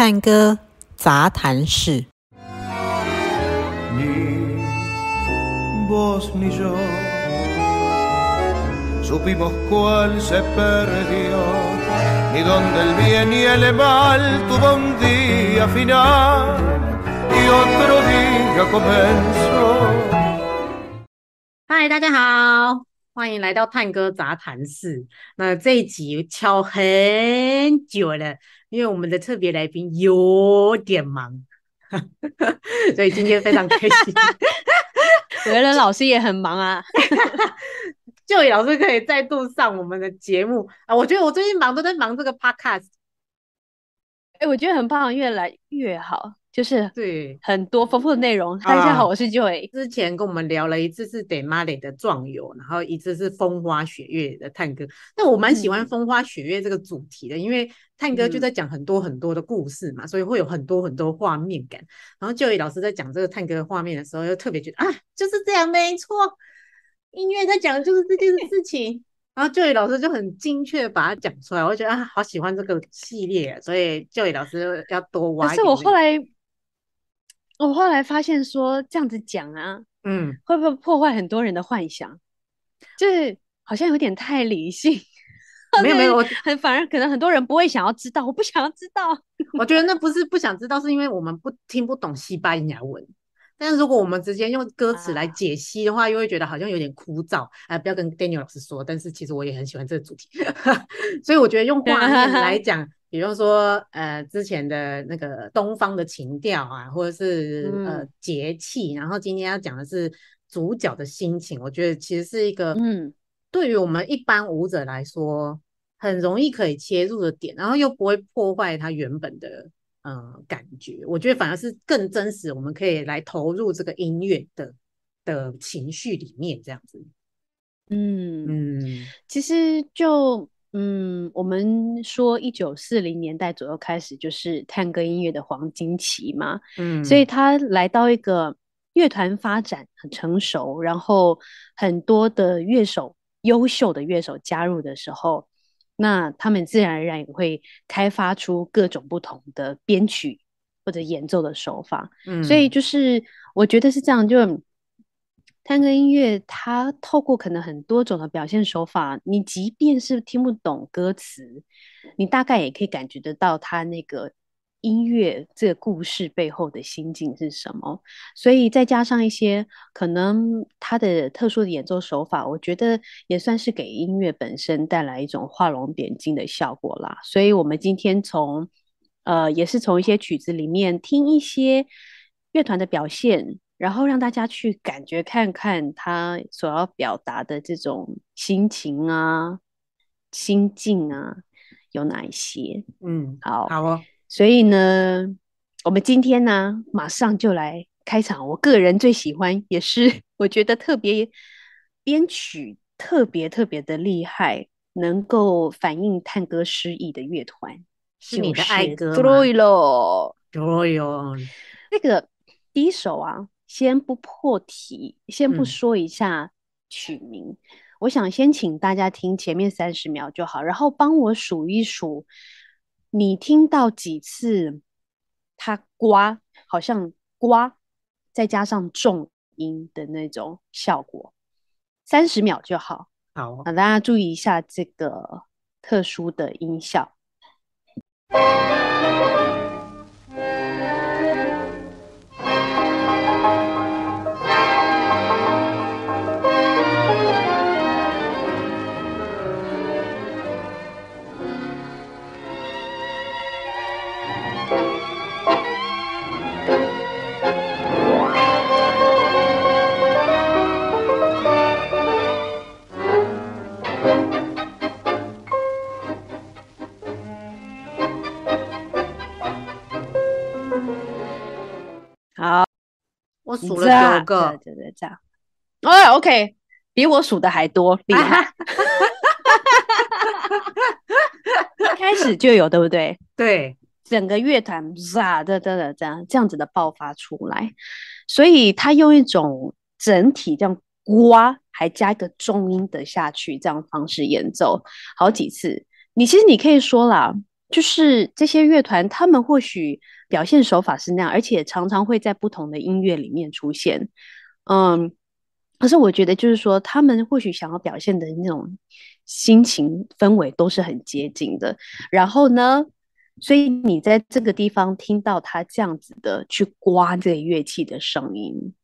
探戈杂谈室。嗨，大家好，欢迎来到探戈杂谈室。那这一集敲很久了，因为我们的特别来宾有点忙，所以今天非常开心。唯仁老师也很忙啊，就位老师可以再度上我们的节目啊！我觉得我最近忙都在忙这个 podcast，哎、欸，我觉得很棒，越来越好。就是对很多丰富的内容。大家好，我是 Joy。之前跟我们聊了一次是 Demare 的壮游，然后一次是风花雪月的探戈。那我蛮喜欢风花雪月这个主题的，嗯、因为探戈就在讲很多很多的故事嘛，嗯、所以会有很多很多画面感。然后 Joy 老师在讲这个探戈的画面的时候，又特别觉得啊，就是这样，没错，音乐在讲的就是这件事情。然后 Joy 老师就很精确把它讲出来，我觉得啊，好喜欢这个系列，所以 Joy 老师要多挖。可是我后来。我后来发现说这样子讲啊，嗯，会不会破坏很多人的幻想？就是好像有点太理性。没有没有，我很反而可能很多人不会想要知道，我不想要知道。我觉得那不是不想知道，是因为我们不听不懂西班牙文。但是如果我们直接用歌词来解析的话，啊、又会觉得好像有点枯燥。哎、呃，不要跟 Daniel 老师说，但是其实我也很喜欢这个主题，所以我觉得用画面来 讲。比方说，呃，之前的那个东方的情调啊，或者是、嗯、呃节气，然后今天要讲的是主角的心情，我觉得其实是一个，嗯，对于我们一般舞者来说，很容易可以切入的点，然后又不会破坏他原本的呃感觉。我觉得反而是更真实，我们可以来投入这个音乐的的情绪里面，这样子。嗯嗯，其实就。嗯，我们说一九四零年代左右开始就是探戈音乐的黄金期嘛，嗯，所以他来到一个乐团发展很成熟，然后很多的乐手，优秀的乐手加入的时候，那他们自然而然也会开发出各种不同的编曲或者演奏的手法，嗯，所以就是我觉得是这样，就。探戈音乐，它透过可能很多种的表现手法，你即便是听不懂歌词，你大概也可以感觉得到它那个音乐这个故事背后的心境是什么。所以再加上一些可能他的特殊的演奏手法，我觉得也算是给音乐本身带来一种画龙点睛的效果啦。所以我们今天从呃，也是从一些曲子里面听一些乐团的表现。然后让大家去感觉看看他所要表达的这种心情啊、心境啊有哪一些？嗯，好，好哦。所以呢，我们今天呢，马上就来开场。我个人最喜欢，也是 我觉得特别编曲特别特别的厉害，能够反映探戈诗意的乐团，是你的爱歌吗？对了，对哟，那个第一首啊。先不破题，先不说一下曲名，嗯、我想先请大家听前面三十秒就好，然后帮我数一数，你听到几次它刮，好像刮，再加上重音的那种效果，三十秒就好。好，大家注意一下这个特殊的音效。我数了九个，对对对，这样。哦，OK，比我数的还多，厉害！一 开始就有，对不对？对，整个乐团唰的的的这样这样子的爆发出来，所以他用一种整体这样刮，还加一个重音的下去，这样方式演奏好几次。你其实你可以说啦，就是这些乐团，他们或许表现手法是那样，而且常常会在不同的音乐里面出现。嗯，可是我觉得就是说，他们或许想要表现的那种心情氛围都是很接近的。然后呢，所以你在这个地方听到他这样子的去刮这个乐器的声音，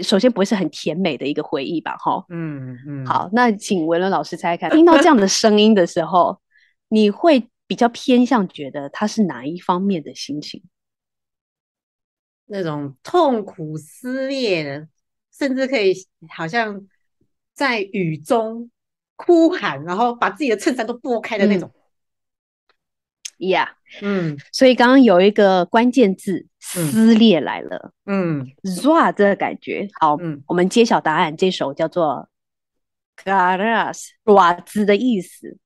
首先不会是很甜美的一个回忆吧？哈，嗯嗯。好，那请文伦老师猜猜看，听到这样的声音的时候，你会比较偏向觉得他是哪一方面的心情？那种痛苦撕裂的，甚至可以好像在雨中哭喊，然后把自己的衬衫都拨开的那种。Yeah，嗯，所以刚刚有一个关键字“撕裂”来了，嗯，zwa 这个感觉，好，嗯，我们揭晓答案，这首叫做 “garras”，爪子的意思。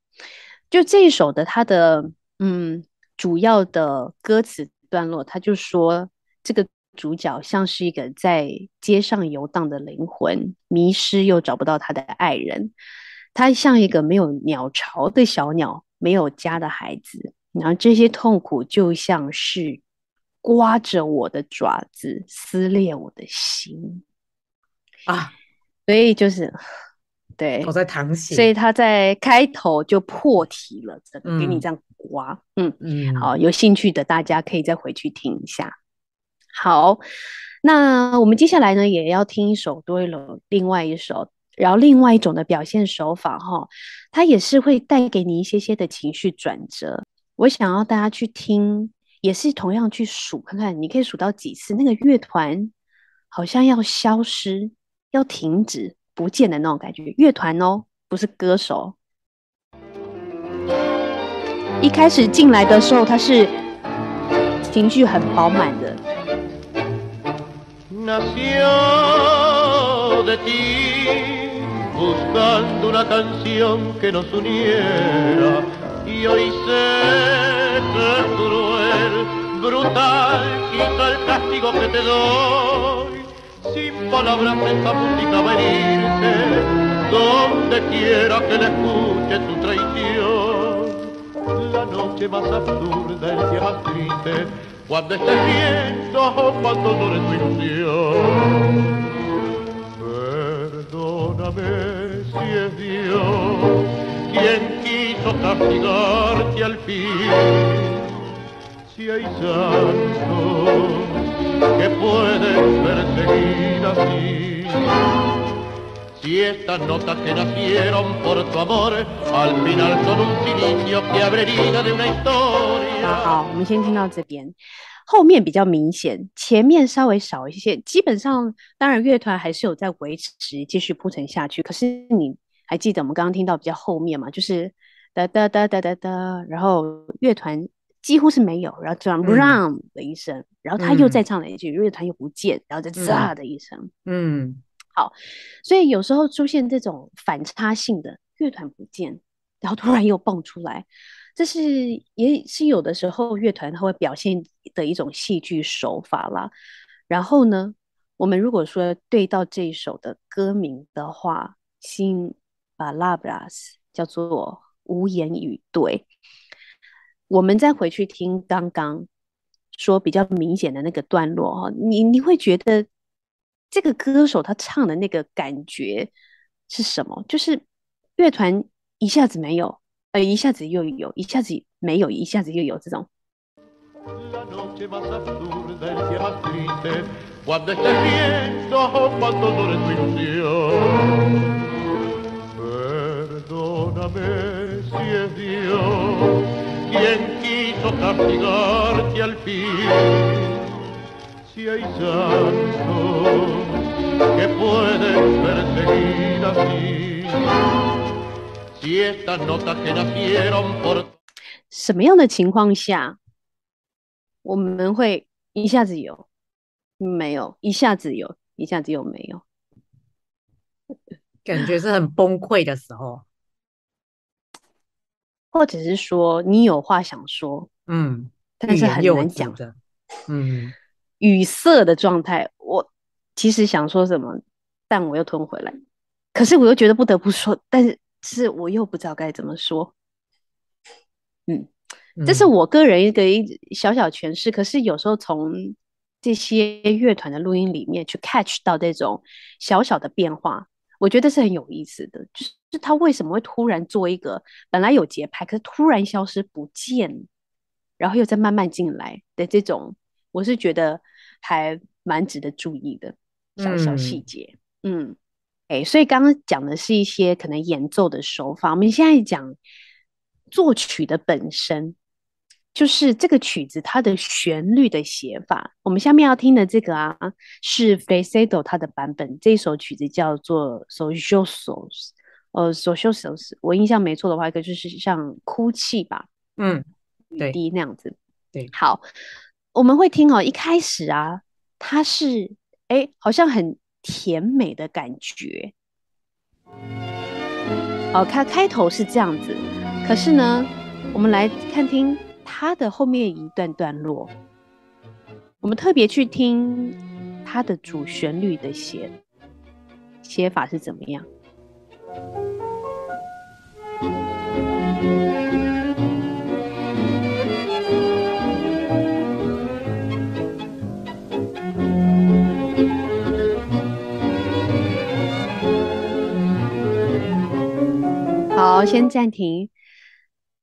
就这一首的它的嗯主要的歌词段落，他就说这个主角像是一个在街上游荡的灵魂，迷失又找不到他的爱人，他像一个没有鸟巢的小鸟，没有家的孩子。然后这些痛苦就像是刮着我的爪子，撕裂我的心啊！所以就是对，我在淌血。所以他在开头就破题了，这个给你这样刮，嗯嗯，好，有兴趣的大家可以再回去听一下。好，那我们接下来呢也要听一首多伊罗，另外一首，然后另外一种的表现手法哈，它也是会带给你一些些的情绪转折。我想要大家去听，也是同样去数看看，你可以数到几次那个乐团好像要消失、要停止、不见的那种感觉。乐团哦，不是歌手。一开始进来的时候，他是情绪很饱满的。y hoy sé que cruel, brutal, quita el castigo que te doy. Sin palabras esta música va a donde quiera que le escuche tu traición. La noche más absurda, el día más triste, cuando estés viendo o cuando dure tu ilusión. Perdóname si es Dios quien 好，我们先听到这边，后面比较明显，前面稍微少一些。基本上，当然乐团还是有在维持，继续铺陈下去。可是你还记得我们刚刚听到比较后面吗？就是哒哒哒哒哒哒，然后乐团几乎是没有，然后突然 “run” 的一声，嗯、然后他又再唱了一句，乐团又不见，然后再“炸”的一声，嗯。好，所以有时候出现这种反差性的乐团不见，然后突然又蹦出来，这是也是有的时候乐团它会表现的一种戏剧手法啦。然后呢，我们如果说对到这一首的歌名的话，《Sin Palabras》叫做无言以对。我们再回去听刚刚说比较明显的那个段落哈，你你会觉得。这个歌手他唱的那个感觉是什么？就是乐团一下子没有，呃，一下子又有，一下子没有，一下子又有这种。什么样的情况下我们会一下子有，没有，一下子有，一下子又没有？感觉是很崩溃的时候，或者是说你有话想说，嗯，但是很难讲的，嗯。语塞的状态，我其实想说什么，但我又吞回来，可是我又觉得不得不说，但是是我又不知道该怎么说。嗯，这是我个人一个一小小诠释。可是有时候从这些乐团的录音里面去 catch 到这种小小的变化，我觉得是很有意思的。就是他为什么会突然做一个本来有节拍，可是突然消失不见，然后又再慢慢进来的这种，我是觉得还蛮值得注意的小小细节。嗯。嗯哎，所以刚刚讲的是一些可能演奏的手法，我们现在讲作曲的本身，就是这个曲子它的旋律的写法。我们下面要听的这个啊，是 Fresedo 它的版本，这首曲子叫做 Sollozos，呃，Sollozos，我印象没错的话，一个就是像哭泣吧，嗯，雨滴那样子。对，好，我们会听哦，一开始啊，它是哎，好像很。甜美的感觉，哦，它开头是这样子，可是呢，我们来看听它的后面一段段落，我们特别去听它的主旋律的写写法是怎么样。好，先暂停。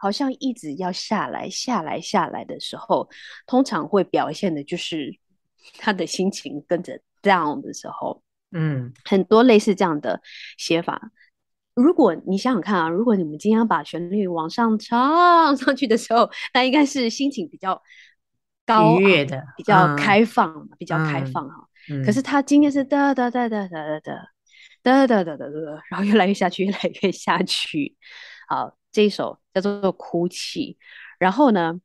好像一直要下来、下来、下来的时候，通常会表现的就是 他的心情跟着 down 的时候。嗯，很多类似这样的写法。如果你想想看啊，如果你们今天把旋律往上唱 上去的时候，那应该是心情比较高、愉悦的，比较开放、嗯、比较开放哈。嗯、可是他今天是哒哒哒哒哒哒哒。哒哒哒哒哒，然后越来越下去，越来越下去。好，这一首叫做《哭泣》。然后呢，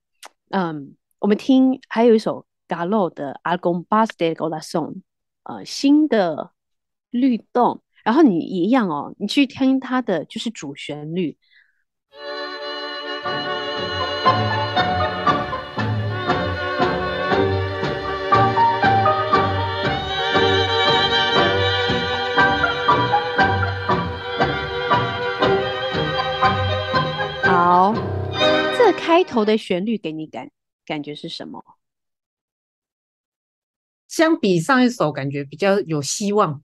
嗯，我们听还有一首 Galo 的《Algon Bas de g o l a s o n》，呃，新的律动。然后你一样哦，你去听它的就是主旋律。头的旋律给你感感觉是什么？相比上一首，感觉比较有希望。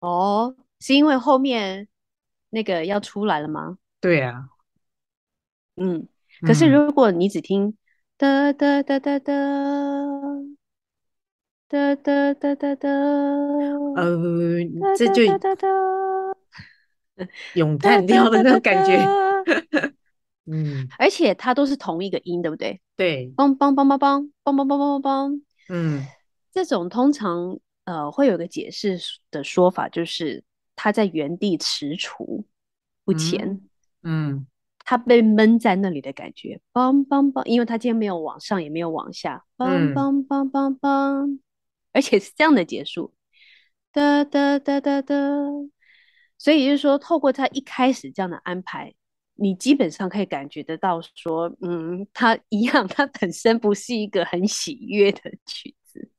哦，是因为后面那个要出来了吗？对啊。嗯，可是如果你只听哒哒哒哒哒哒哒哒哒哒，呃，这就咏叹调的那种感觉。嗯，而且它都是同一个音，对不对？对，梆梆梆梆梆梆梆梆梆梆。嗯，这种通常呃会有个解释的说法，就是它在原地踟蹰不前。嗯，它被闷在那里的感觉，梆梆梆，因为它今天没有往上，也没有往下，梆梆梆梆梆，而且是这样的结束，哒哒哒哒哒。所以就是说，透过他一开始这样的安排，你基本上可以感觉得到，说，嗯，它一样，它本身不是一个很喜悦的曲子，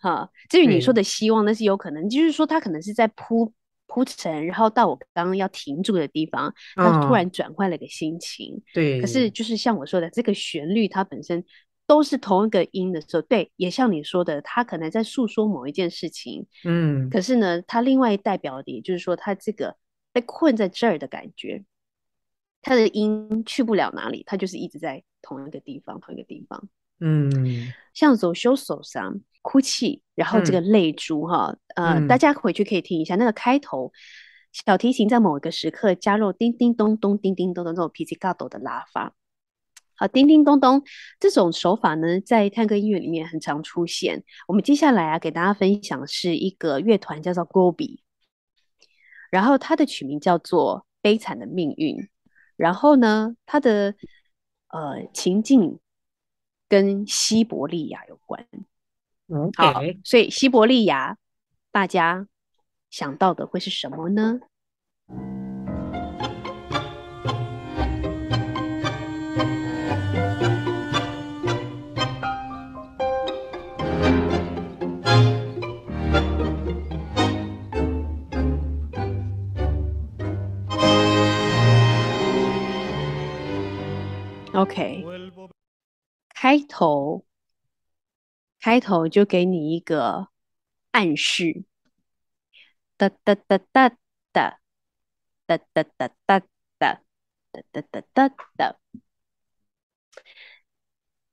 哈。至于你说的希望，那是有可能，就是说它可能是在铺铺陈，然后到我刚刚要停住的地方，它突然转换了个心情。对。可是就是像我说的，这个旋律它本身。都是同一个音的时候，对，也像你说的，它可能在诉说某一件事情，嗯，可是呢，它另外代表的，也就是说，它这个被困在这儿的感觉，他的音去不了哪里，他就是一直在同一个地方，同一个地方，嗯，像走修手上哭泣，然后这个泪珠哈，嗯、呃，大家回去可以听一下那个开头，小提琴在某一个时刻加入叮叮咚咚、叮叮咚咚这种 pizzicato 的拉法。好，叮叮咚咚这种手法呢，在探戈音乐里面很常出现。我们接下来啊，给大家分享是一个乐团叫做 Gobi，然后它的曲名叫做《悲惨的命运》。然后呢，它的呃情境跟西伯利亚有关。Okay. 好，所以西伯利亚，大家想到的会是什么呢？OK，开头，开头就给你一个暗示，哒哒哒哒哒，哒哒哒哒哒，哒哒哒哒哒。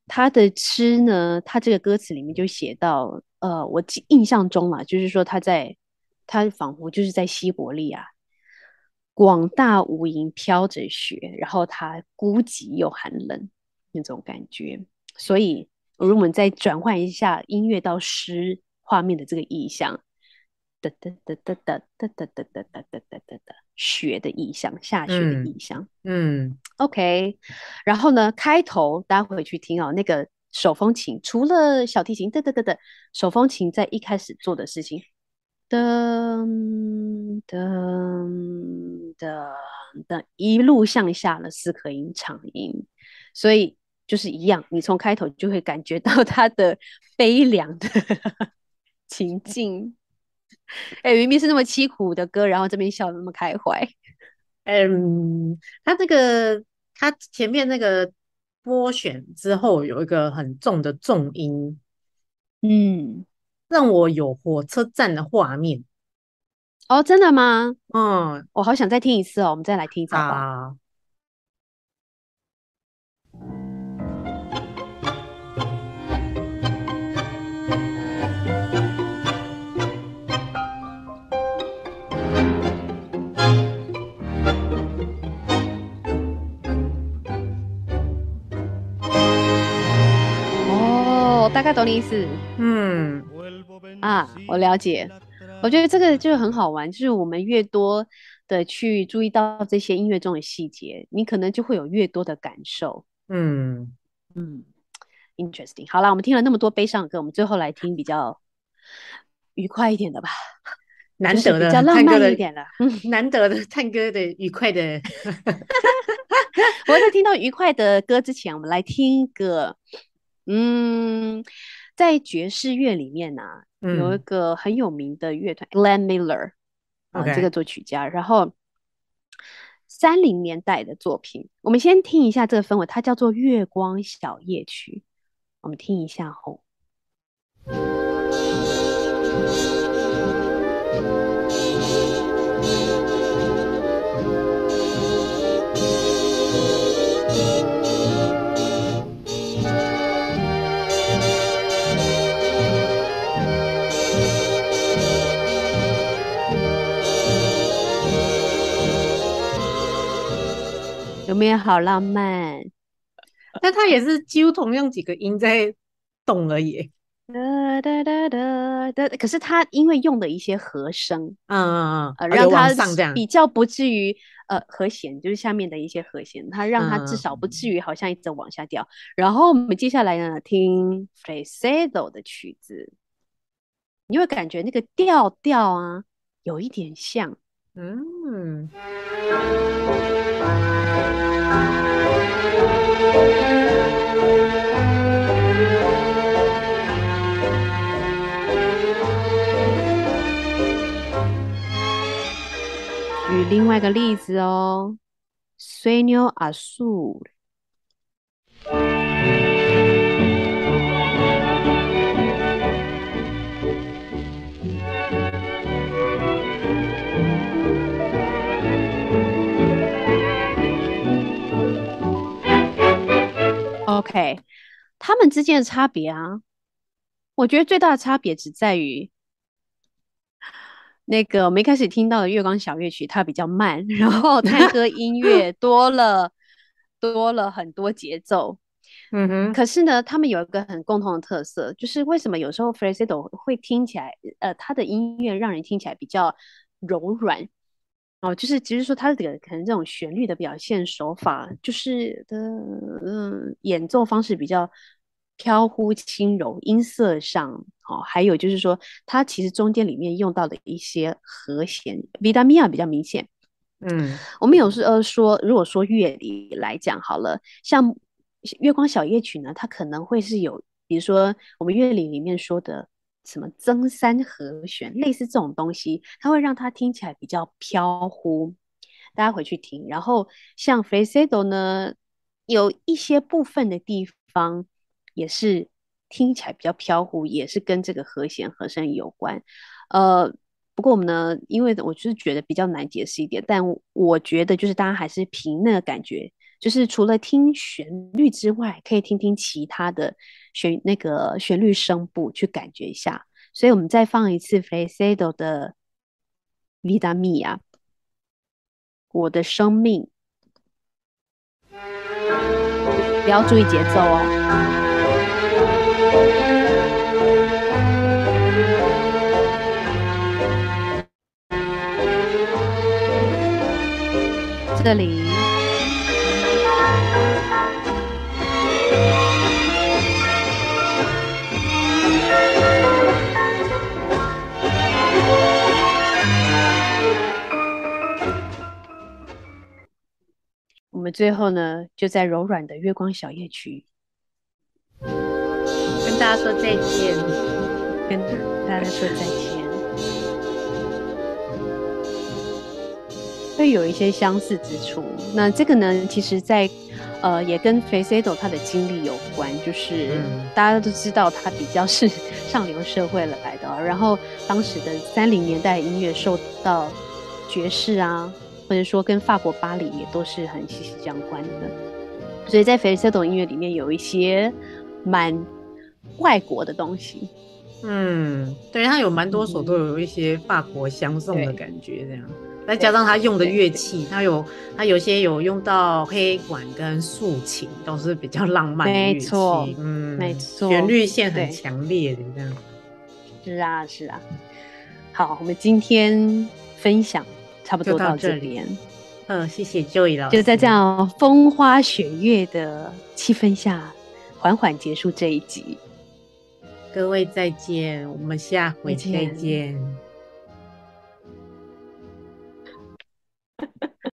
他的诗呢，他这个歌词里面就写到，呃，我记印象中嘛，就是说他在，他仿佛就是在西伯利亚。广大无垠飘着雪，然后它孤寂又寒冷那种感觉。所以，如果我们再转换一下音乐到诗画面的这个意象，哒哒哒哒哒哒哒哒哒哒哒哒哒哒，雪的意象，下雪的意象。嗯，OK。然后呢，开头大家回去听哦，那个手风琴除了小提琴，哒哒哒哒，手风琴在一开始做的事情。噔噔噔噔，一路向下了四颗音长音，所以就是一样，你从开头就会感觉到它的悲凉的 情境。哎、欸，明明是那么凄苦的歌，然后这边笑得那么开怀。嗯，他这个他前面那个拨弦之后有一个很重的重音，嗯。让我有火车站的画面哦，真的吗？嗯，我好想再听一次哦，我们再来听一次啊。哦，大概懂你意思。嗯。啊，我了解。我觉得这个就很好玩，就是我们越多的去注意到这些音乐中的细节，你可能就会有越多的感受。嗯嗯，interesting。好了，我们听了那么多悲伤的歌，我们最后来听比较愉快一点的吧。难得的，比较浪漫一点的，嗯，难得的唱歌的愉快的。我在听到愉快的歌之前，我们来听一个，嗯。在爵士乐里面呢、啊，嗯、有一个很有名的乐团 Glenn Miller 啊.这个作曲家。然后三零年代的作品，我们先听一下这个氛围，它叫做《月光小夜曲》。我们听一下后。有没有好浪漫？但它也是几乎同样几个音在动而已。哒哒哒哒哒，可是它因为用的一些和声，嗯嗯嗯，让它比较不至于呃和弦，就是下面的一些和弦，它让它至少不至于好像一直往下掉。嗯、然后我们接下来呢，听 Fresedo 的曲子，你会感觉那个调调啊，有一点像，嗯。举另外一个例子哦，Sueño Azul。OK，他们之间的差别啊，我觉得最大的差别只在于，那个我们一开始听到的《月光小乐曲》它比较慢，然后探戈音乐多了 多了很多节奏。嗯哼。可是呢，他们有一个很共同的特色，就是为什么有时候 Fresedo 会听起来，呃，他的音乐让人听起来比较柔软。哦，就是其实说他这个可能这种旋律的表现手法，就是的嗯演奏方式比较飘忽轻柔，音色上哦，还有就是说它其实中间里面用到的一些和弦，Vida Mia 比较明显。嗯，我们有时候说，如果说乐理来讲好了，像月光小夜曲呢，它可能会是有，比如说我们乐理里面说的什么增三和弦，类似这种东西，它会让它听起来比较飘忽。大家回去听，然后像 Fresedo 呢，有一些部分的地方也是听起来比较飘忽，也是跟这个和弦和声有关，呃。不过我们呢，因为我就是觉得比较难解释一点，但我觉得就是大家还是凭那个感觉，就是除了听旋律之外，可以听听其他的旋那个旋律声部去感觉一下。所以我们再放一次 Fresedo 的 Vida Mia，我的生命，不要注意节奏哦。这里，们最后呢，就在柔软的月光小夜曲，跟大家说再见，跟大家说再见。会有一些相似之处。那这个呢，其实在，在呃，也跟 f a c e d o 他的经历有关。就是、嗯、大家都知道，他比较是 上流社会来的。然后当时的三零年代音乐受到爵士啊，或者说跟法国巴黎也都是很息息相关的。所以在 Fresedo 音乐里面有一些蛮外国的东西。嗯，对，他有蛮多首都有一些法国相送的感觉，这样。再加上他用的乐器，他有他有些有用到黑管跟竖琴，都是比较浪漫的乐器。没错，嗯，没错，旋律线很强烈的这样。是啊，是啊。好，我们今天分享差不多到这里。嗯，谢谢 Joy 老师。就在这样风花雪月的气氛下，缓缓结束这一集。各位再见，我们下回再见。